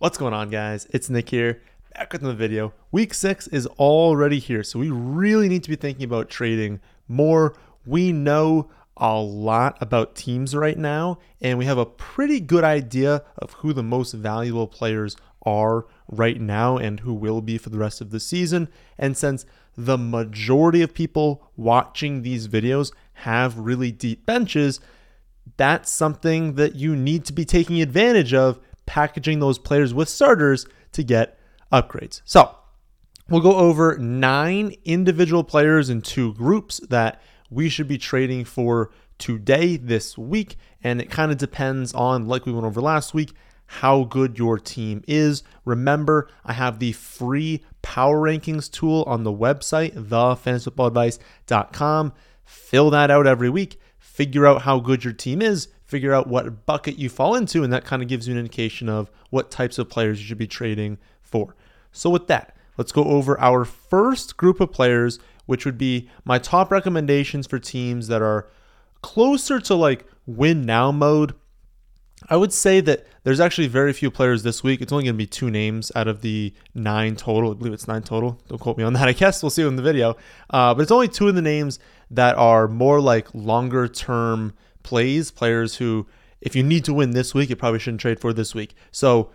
What's going on, guys? It's Nick here, back with another video. Week six is already here, so we really need to be thinking about trading more. We know a lot about teams right now, and we have a pretty good idea of who the most valuable players are right now and who will be for the rest of the season. And since the majority of people watching these videos have really deep benches, that's something that you need to be taking advantage of packaging those players with starters to get upgrades. So we'll go over nine individual players in two groups that we should be trading for today, this week. And it kind of depends on, like we went over last week, how good your team is. Remember, I have the free power rankings tool on the website, thefantasyfootballadvice.com. Fill that out every week, figure out how good your team is, figure out what bucket you fall into, and that kind of gives you an indication of what types of players you should be trading for. So, with that, let's go over our first group of players, which would be my top recommendations for teams that are closer to like win now mode. I would say that there's actually very few players this week. It's only going to be two names out of the nine total. I believe it's nine total. Don't quote me on that. I guess we'll see in the video. Uh, but it's only two of the names that are more like longer term plays, players who, if you need to win this week, you probably shouldn't trade for this week. So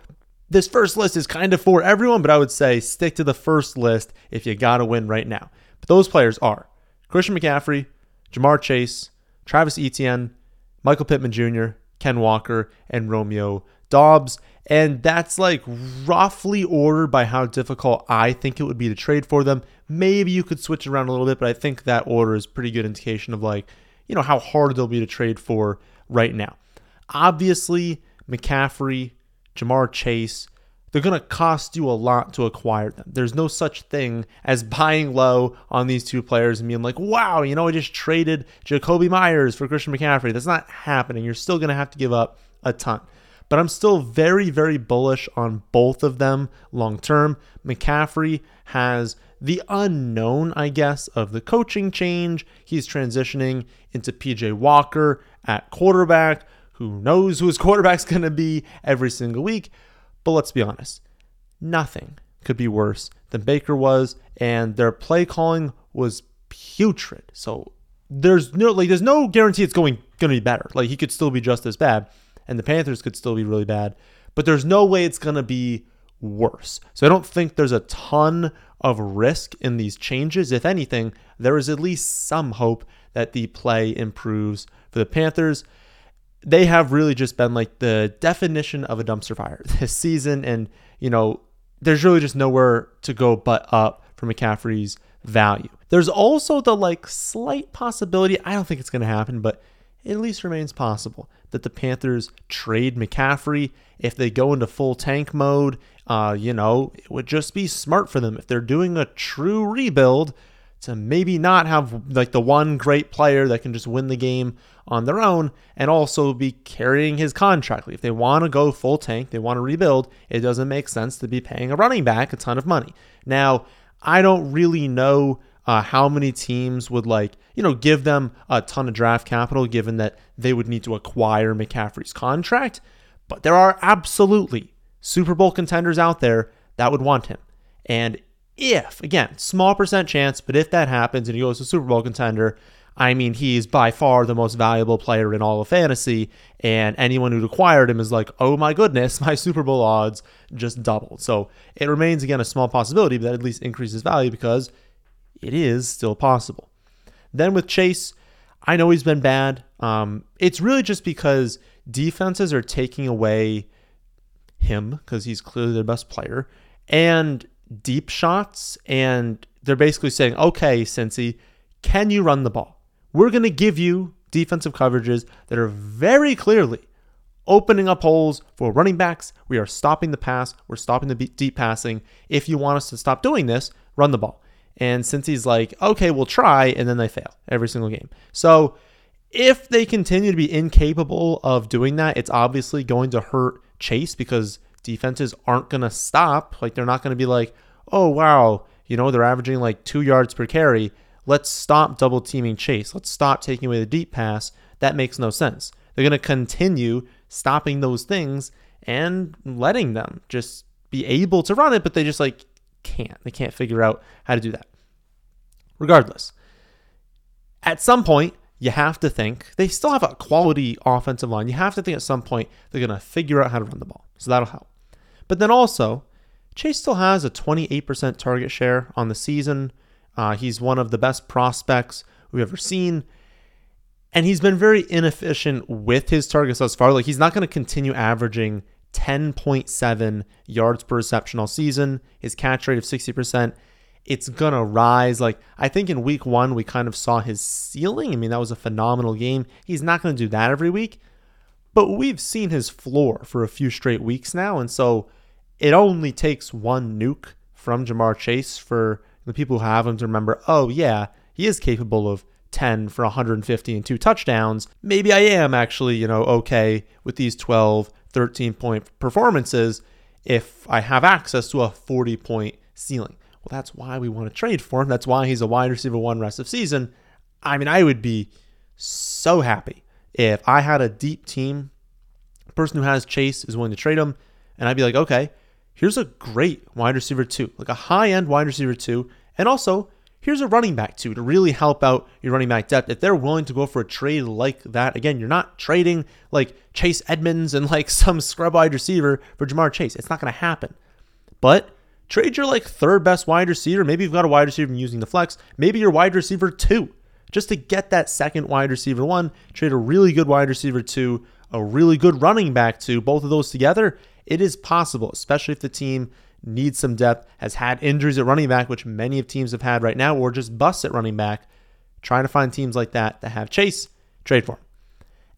this first list is kind of for everyone, but I would say stick to the first list if you got to win right now. But those players are Christian McCaffrey, Ja'Marr Chase, Travis Etienne, Michael Pittman Jr., Ken Walker, and Romeo Doubs. And that's like roughly ordered by how difficult I think it would be to trade for them. Maybe you could switch around a little bit, but I think that order is pretty good indication of like you know, how hard they'll be to trade for right now. Obviously, McCaffrey, Ja'Marr Chase, they're going to cost you a lot to acquire them. There's no such thing as buying low on these two players and being like, wow, you know, I just traded Jakobi Meyers for Christian McCaffrey. That's not happening. You're still going to have to give up a ton. But I'm still very, very bullish on both of them long term. McCaffrey has the unknown, I guess, of the coaching change. He's transitioning into PJ Walker at quarterback. Who knows who his quarterback's going to be every single week? But let's be honest, nothing could be worse than Baker was, and their play calling was putrid. So there's no like there's no guarantee it's going going to be better. Like he could still be just as bad, and the Panthers could still be really bad, but there's no way it's going to be worse. So I don't think there's a ton of risk in these changes. If anything, there is at least some hope that the play improves for the Panthers. They have really just been like the definition of a dumpster fire this season. And, you know, there's really just nowhere to go but up for McCaffrey's value. There's also the like slight possibility, I don't think it's going to happen, but at least remains possible that the Panthers trade McCaffrey if they go into full tank mode. Uh, you know, it would just be smart for them if they're doing a true rebuild to maybe not have like the one great player that can just win the game on their own and also be carrying his contract. If they want to go full tank, they want to rebuild, it doesn't make sense to be paying a running back a ton of money. Now, I don't really know uh, how many teams would like, you know, give them a ton of draft capital given that they would need to acquire McCaffrey's contract. But there are absolutely Super Bowl contenders out there that would want him. And if, again, small percent chance, but if that happens and he goes to Super Bowl contender, I mean, he's by far the most valuable player in all of fantasy. And anyone who'd acquired him is like, oh my goodness, my Super Bowl odds just doubled. So it remains, again, a small possibility, but that at least increases value because it is still possible. Then with Chase, I know he's been bad. Um, it's really just because defenses are taking away him because he's clearly the best player and deep shots. And they're basically saying, okay, Cincy, can you run the ball? We're going to give you defensive coverages that are very clearly opening up holes for running backs. We are stopping the pass. We're stopping the deep passing. If you want us to stop doing this, run the ball. And since he's like, okay, we'll try, and then they fail every single game. So if they continue to be incapable of doing that, it's obviously going to hurt Chase because defenses aren't going to stop. Like, they're not going to be like, oh, wow, you know, they're averaging like two yards per carry. Let's stop double teaming Chase. Let's stop taking away the deep pass. That makes no sense. They're going to continue stopping those things. and letting them just be able to run it, but they just like can't. They can't figure out how to do that. Regardless, at some point, you have to think they still have a quality offensive line. You have to think at some point they're going to figure out how to run the ball. So that'll help. But then also, Chase still has a 28% target share on the season. Uh, he's one of the best prospects we've ever seen. And he's been very inefficient with his targets thus far. Like, he's not going to continue averaging 10.7 yards per reception all season. His catch rate of 60% it's gonna rise. Like I think in week one we kind of saw his ceiling. I mean that was a phenomenal game. He's not gonna do that every week, but we've seen his floor for a few straight weeks now, and so it only takes one nuke from Ja'Marr Chase for the people who have him to remember. Oh yeah, he is capable of 10 for 150 and two touchdowns. Maybe I am actually you know okay with these 12, 13 point performances if I have access to a 40 point ceiling. Well, that's why we want to trade for him. That's why he's a wide receiver one rest of season. I mean, I would be so happy if I had a deep team, person who has Chase is willing to trade him, and I'd be like, okay, here's a great wide receiver two, like a high end wide receiver two, and also here's a running back two to really help out your running back depth. If they're willing to go for a trade like that, again, you're not trading like Chase Edmonds and like some scrub wide receiver for Ja'Marr Chase. It's not going to happen. But Trade your like third best wide receiver. Maybe you've got a wide receiver using the flex. Maybe your wide receiver two, just to get that second wide receiver one. Trade a really good wide receiver two, a really good running back two. Both of those together, it is possible, especially if the team needs some depth, has had injuries at running back, which many of teams have had right now, or just busts at running back. Trying to find teams like that that have Chase, trade for him.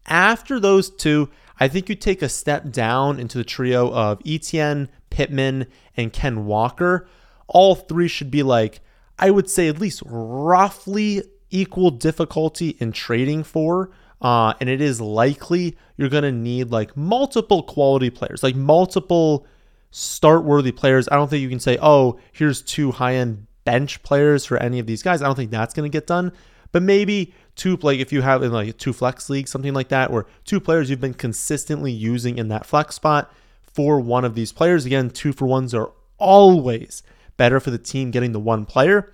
After those two, I think you take a step down into the trio of Etienne, Pittman, and Ken Walker. All three should be like, I would say, at least roughly equal difficulty in trading for. Uh, and it is likely you're going to need like multiple quality players, like multiple start worthy players. I don't think you can say, oh, here's two high end bench players for any of these guys. I don't think that's going to get done. But maybe two, like if you have in like two flex league, something like that, or two players you've been consistently using in that flex spot for one of these players. Again, two for ones are always better for the team getting the one player.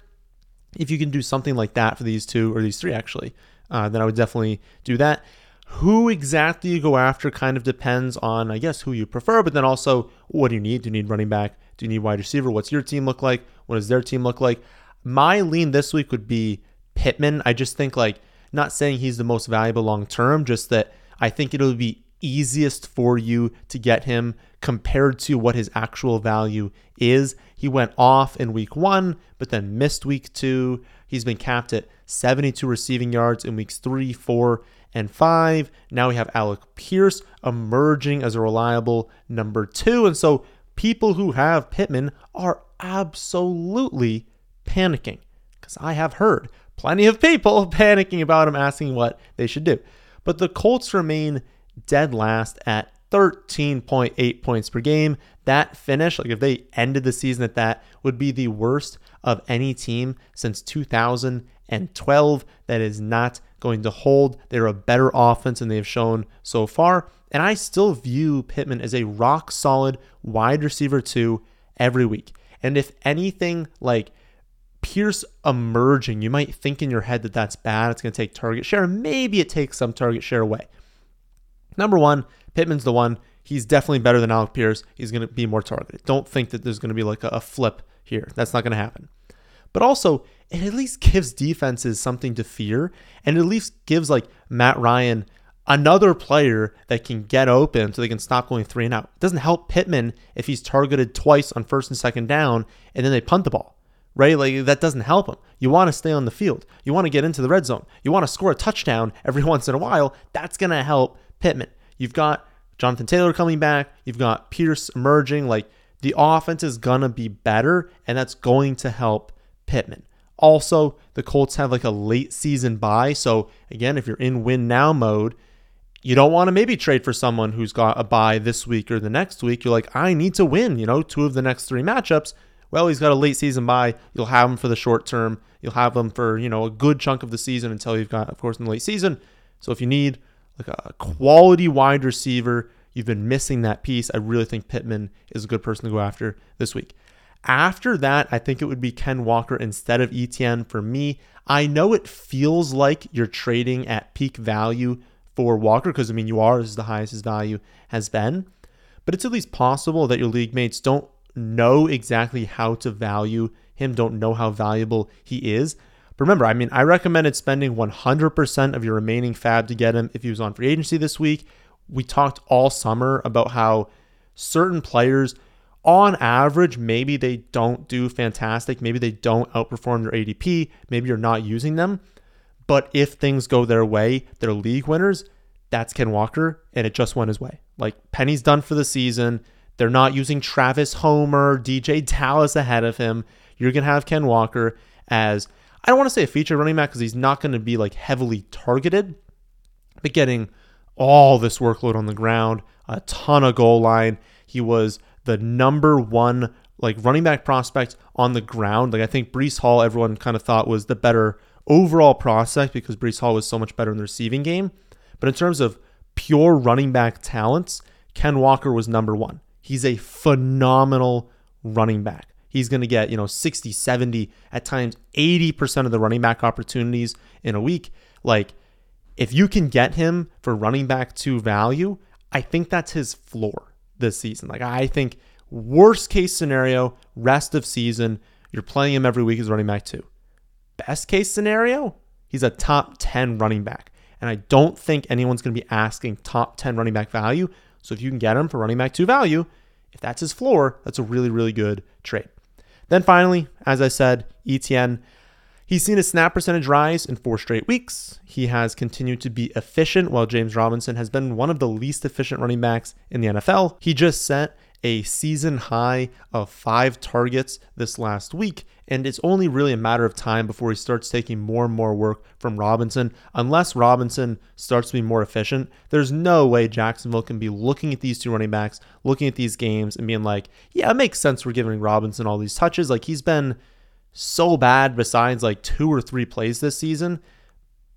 If you can do something like that for these two or these three, actually, uh, then I would definitely do that. Who exactly you go after kind of depends on, I guess, who you prefer, but then also what do you need? Do you need running back? Do you need wide receiver? What's your team look like? What does their team look like? My lean this week would be Pittman. I just think, like, not saying he's the most valuable long term, just that I think it'll be easiest for you to get him compared to what his actual value is. He went off in week one, but then missed week two. He's been capped at 72 receiving yards in weeks three, four, and five. Now we have Alec Pierce emerging as a reliable number two. And so people who have Pittman are absolutely panicking because I have heard plenty of people panicking about him, asking what they should do. But the Colts remain dead last at 13.8 points per game. That finish, like if they ended the season at that, would be the worst of any team since 2012. That is not going to hold. They're a better offense than they've shown so far. And I still view Pittman as a rock solid wide receiver, too, every week. And if anything like Pierce emerging, you might think in your head that that's bad. It's going to take target share. Maybe it takes some target share away. Number one, Pittman's the one. He's definitely better than Alec Pierce. He's going to be more targeted. Don't think that there's going to be like a flip here. That's not going to happen. But also, it at least gives defenses something to fear, and it at least gives like Matt Ryan another player that can get open so they can stop going three and out. It doesn't help Pittman if he's targeted twice on first and second down and then they punt the ball, right? Like that doesn't help him. You want to stay on the field. You want to get into the red zone. You want to score a touchdown every once in a while. That's going to help Pittman. You've got Jonathan Taylor coming back. You've got Pierce emerging. Like the offense is going to be better, and that's going to help Pittman. Also, the Colts have like a late season bye. So, again, if you're in win now mode, you don't want to maybe trade for someone who's got a bye this week or the next week. You're like, I need to win, you know, two of the next three matchups. Well, he's got a late season bye. You'll have him for the short term. You'll have him for, you know, a good chunk of the season until you've got, of course, in the late season. So if you need like a quality wide receiver, you've been missing that piece, I really think Pittman is a good person to go after this week. After that, I think it would be Ken Walker instead of Etienne for me. I know it feels like you're trading at peak value for Walker because, I mean, you are. Is the highest his value has been. But it's at least possible that your league mates don't know exactly how to value him, don't know how valuable he is. But remember, I mean, I recommended spending 100% of your remaining FAAB to get him if he was on free agency this week. We talked all summer about how certain players on average, maybe they don't do fantastic. Maybe they don't outperform their ADP. Maybe you're not using them. But if things go their way, they're league winners. That's Ken Walker, and it just went his way. Like Penny's done for the season. They're not using Travis Homer, DeeJay Dallas ahead of him. You're going to have Ken Walker as, I don't want to say a feature running back because he's not going to be like heavily targeted, but getting all this workload on the ground, a ton of goal line. He was the number one like running back prospect on the ground. Like I think Breece Hall, everyone kind of thought was the better overall prospect because Breece Hall was so much better in the receiving game. But in terms of pure running back talents, Ken Walker was number one. He's a phenomenal running back. He's going to get, you know, 60, 70, at times 80% of the running back opportunities in a week. Like, if you can get him for running back to value, I think that's his floor this season. Like I think worst case scenario, rest of season, you're playing him every week as running back two. Best case scenario, he's a top 10 running back. And I don't think anyone's going to be asking top 10 running back value. So if you can get him for running back two value, if that's his floor, that's a really, really good trade. Then finally, as I said, Etienne, He's seen his snap percentage rise in four straight weeks. He has continued to be efficient, while James Robinson has been one of the least efficient running backs in the NFL. He just set a season high of five targets this last week, and it's only really a matter of time before he starts taking more and more work from Robinson. Unless Robinson starts to be more efficient, there's no way Jacksonville can be looking at these two running backs, looking at these games, and being like, yeah, it makes sense we're giving Robinson all these touches. Like he's been so bad besides like two or three plays this season.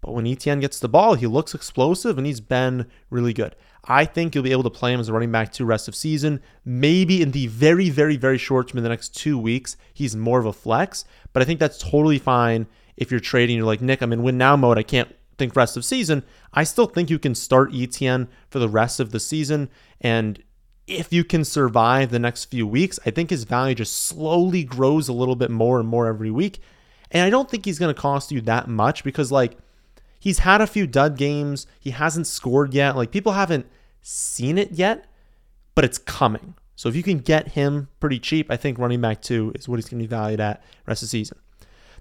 But when Etienne gets the ball, he looks explosive and he's been really good. I think you'll be able to play him as a running back to rest of season. Maybe in the very, very, very short term, in the next two weeks, he's more of a flex. But I think that's totally fine if you're trading. You're like, Nick, I'm in win now mode. I can't think rest of season. I still think you can start Etienne for the rest of the season. And if you can survive the next few weeks, I think his value just slowly grows a little bit more and more every week. And I don't think he's going to cost you that much because, like, he's had a few dud games. He hasn't scored yet. Like, people haven't seen it yet, but it's coming. So if you can get him pretty cheap, I think running back two is what he's going to be valued at rest of the season.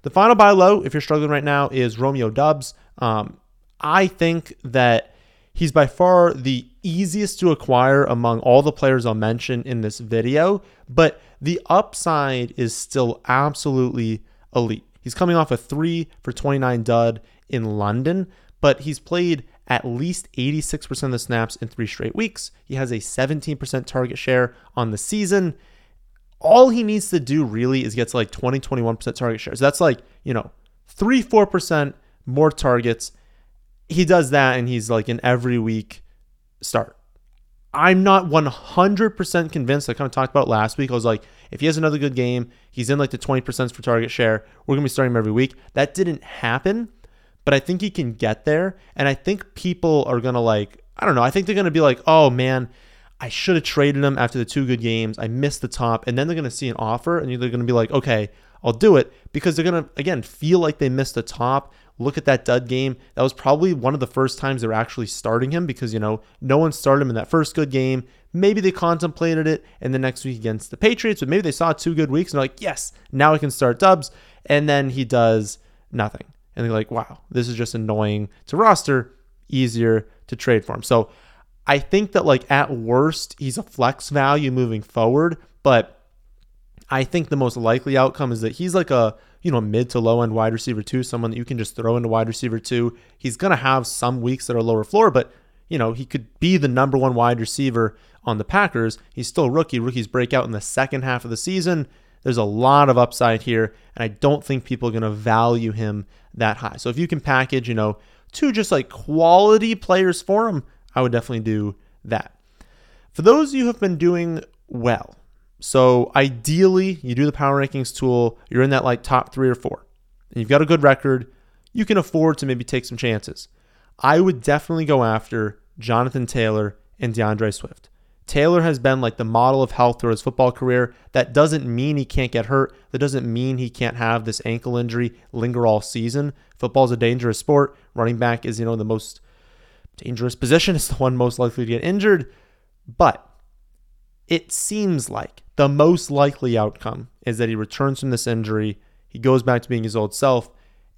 The final buy low, if you're struggling right now, is Romeo Doubs. Um, I think that He's by far the easiest to acquire among all the players I'll mention in this video, but the upside is still absolutely elite. He's coming off a 3 for 29 dud in London, but he's played at least 86% of the snaps in three straight weeks. He has a 17% target share on the season. All he needs to do really is get to like 20, 21% target share. So that's like, you know, 3, 4% more targets he does that and he's like an every week start. I'm not 100% convinced. I kind of talked about last week. I was like, if he has another good game, he's in like the 20% for target share. We're going to be starting him every week. That didn't happen, but I think he can get there. And I think people are going to like, I don't know, I think they're going to be like, oh man, I should have traded him after the two good games. I missed the top. And then they're going to see an offer and they're going to be like, okay, I'll do it because they're going to, again, feel like they missed the top look at that dud game. That was probably one of the first times they're actually starting him because, you know, no one started him in that first good game. Maybe they contemplated it in the next week against the Patriots, but maybe they saw two good weeks and they're like, yes, now I can start Doubs. And then he does nothing. And they're like, wow, this is just annoying to roster, easier to trade for him. So I think that, like, at worst, he's a flex value moving forward, but I think the most likely outcome is that he's like a you know, mid to low end wide receiver two, someone that you can just throw into wide receiver two. He's going to have some weeks that are lower floor, but, you know, he could be the number one wide receiver on the Packers. He's still rookie. Rookies break out in the second half of the season. There's a lot of upside here, and I don't think people are going to value him that high. So if you can package, you know, two just like quality players for him, I would definitely do that. For those you who have been doing well, so ideally you do the power rankings tool, you're in that like top three or four, and you've got a good record, you can afford to maybe take some chances. I would definitely go after Jonathan Taylor and D'Andre Swift. Taylor has been like the model of health through his football career. That doesn't mean he can't get hurt. That doesn't mean he can't have this ankle injury linger all season. Football is a dangerous sport. Running back is, you know, the most dangerous position. It's the one most likely to get injured. But it seems like the most likely outcome is that he returns from this injury. He goes back to being his old self,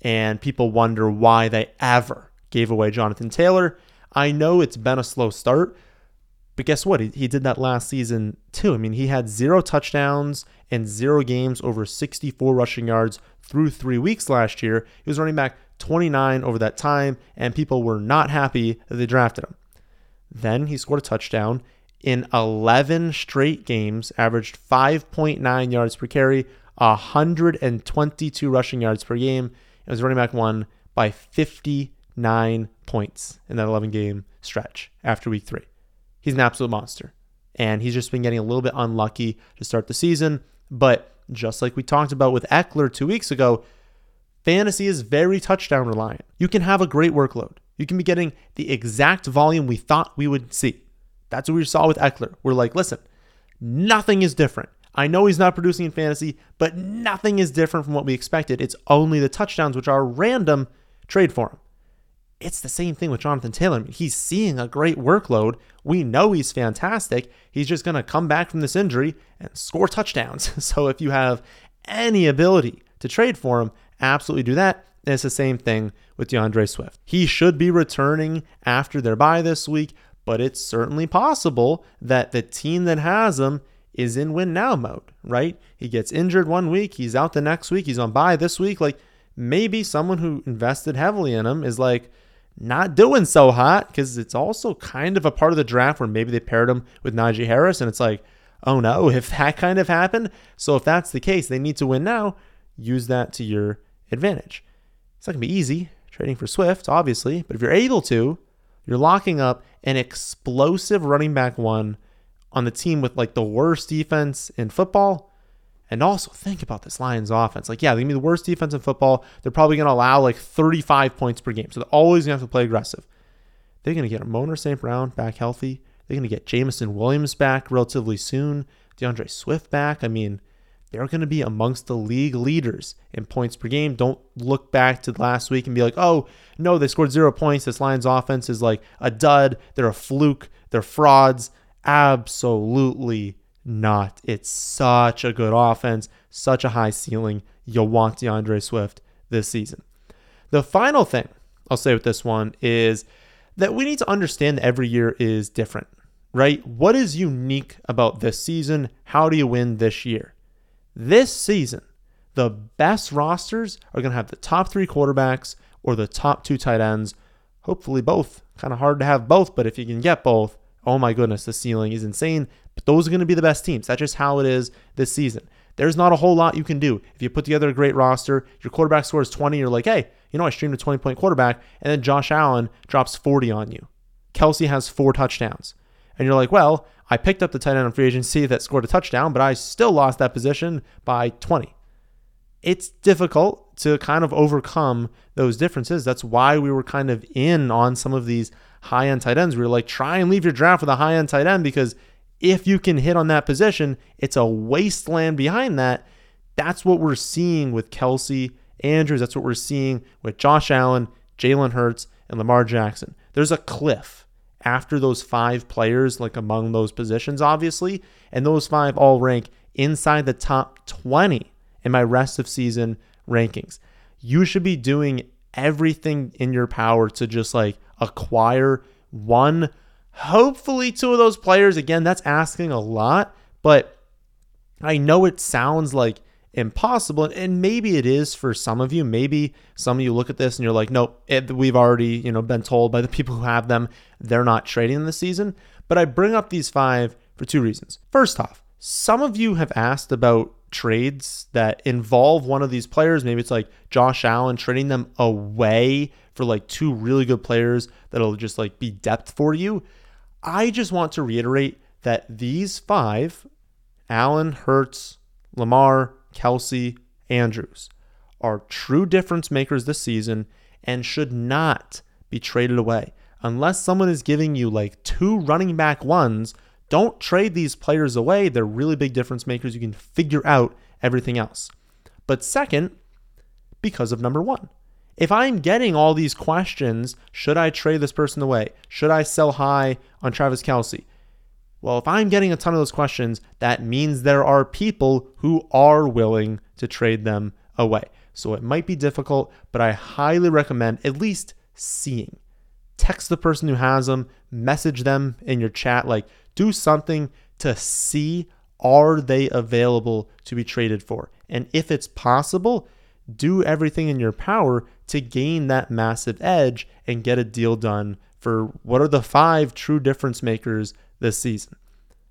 and people wonder why they ever gave away Jonathan Taylor. I know it's been a slow start, but guess what? He, he did that last season too. I mean, he had zero touchdowns and zero games over 64 rushing yards through three weeks last year. He was running back 29 over that time, and people were not happy that they drafted him. Then he scored a touchdown in 11 straight games, averaged 5.9 yards per carry, 122 rushing yards per game, and was running back one by 59 points in that 11 game stretch after week three. He's an absolute monster. And he's just been getting a little bit unlucky to start the season. But just like we talked about with Ekeler two weeks ago, fantasy is very touchdown reliant. You can have a great workload. You can be getting the exact volume we thought we would see. That's what we saw with Ekeler. We're like, listen, nothing is different. I know he's not producing in fantasy, but nothing is different from what we expected. It's only the touchdowns, which are random, trade for him. It's the same thing with Jonathan Taylor. He's seeing a great workload. We know he's fantastic. He's just going to come back from this injury and score touchdowns. So if you have any ability to trade for him, absolutely do that. And it's the same thing with D'Andre Swift. He should be returning after their bye this week, but it's certainly possible that the team that has him is in win now mode, right? He gets injured one week, he's out the next week, he's on bye this week. Like maybe someone who invested heavily in him is like, not doing so hot because it's also kind of a part of the draft where maybe they paired him with Najee Harris and it's like, oh no, if that kind of happened. So if that's the case, they need to win now. Use that to your advantage. It's not gonna be easy trading for Swift, obviously, but if you're able to, you're locking up an explosive running back one on the team with like the worst defense in football and also think about this Lions offense. Like, yeah, they're gonna be the worst defense in football. They're probably gonna allow like 35 points per game. So they're always gonna have to play aggressive. They're gonna get Amon-Ra St. Brown back healthy. They're gonna get Jameson Williams back relatively soon. D'Andre Swift back. I mean, they're going to be amongst the league leaders in points per game. Don't look back to last week and be like, oh, no, they scored zero points. This Lions offense is like a dud. They're a fluke. They're frauds. Absolutely not. It's such a good offense, such a high ceiling. You'll want D'Andre Swift this season. The final thing I'll say with this one is that we need to understand that every year is different, right? What is unique about this season? How do you win this year? This season, the best rosters are going to have the top three quarterbacks or the top two tight ends, hopefully both. Kind of hard to have both, but if you can get both, oh my goodness, the ceiling is insane. But those are going to be the best teams. That's just how it is this season. There's not a whole lot you can do. If you put together a great roster, your quarterback scores 20, you're like, hey, you know, I streamed a 20 point quarterback, and then Josh Allen drops 40 on you. Kelce has four touchdowns. And you're like, well, I picked up the tight end on free agency that scored a touchdown, but I still lost that position by 20. It's difficult to kind of overcome those differences. That's why we were kind of in on some of these high end tight ends. We were like, try and leave your draft with a high end tight end because if you can hit on that position, it's a wasteland behind that. That's what we're seeing with Kelce Andrews. That's what we're seeing with Josh Allen, Jalen Hurts, and Lamar Jackson. There's a cliff after those five players, like among those positions, obviously, and those five all rank inside the top 20 in my rest of season rankings. You should be doing everything in your power to just like acquire one, hopefully two of those players. Again, that's asking a lot, but I know it sounds like impossible and maybe it is for some of you maybe some of you look at this and you're like nope it, we've already you know been told by the people who have them they're not trading in the season but i bring up these five for two reasons first off some of you have asked about trades that involve one of these players. Maybe it's like Josh Allen trading them away for like two really good players that'll just like be depth for you. I just want to reiterate that these five Allen, Hurts, Lamar, Kelce, Andrews are true difference makers this season and should not be traded away. Unless someone is giving you like two running back ones, don't trade these players away. They're really big difference makers. You can figure out everything else. But second, because of number one. If I'm getting all these questions, should I trade this person away? Should I sell high on Travis Kelce? Well, if I'm getting a ton of those questions, that means there are people who are willing to trade them away. So it might be difficult, but I highly recommend at least seeing. Text the person who has them, message them in your chat, like do something to see are they available to be traded for? And if it's possible, do everything in your power to gain that massive edge and get a deal done for what are the five true difference makers this season.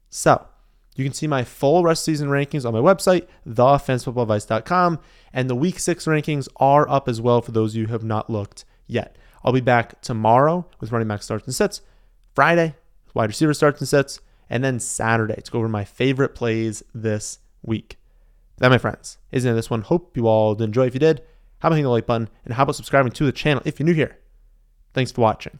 So, you can see my full rest season rankings on my website, thefantasyfootballadvice.com, and the week six rankings are up as well for those of you who have not looked yet. I'll be back tomorrow with running back starts and sets, Friday, wide receiver starts and sets, and then Saturday to go over my favorite plays this week. That, my friends, is in this one. Hope you all enjoy. If you did, how about hitting the like button and how about subscribing to the channel if you're new here? Thanks for watching.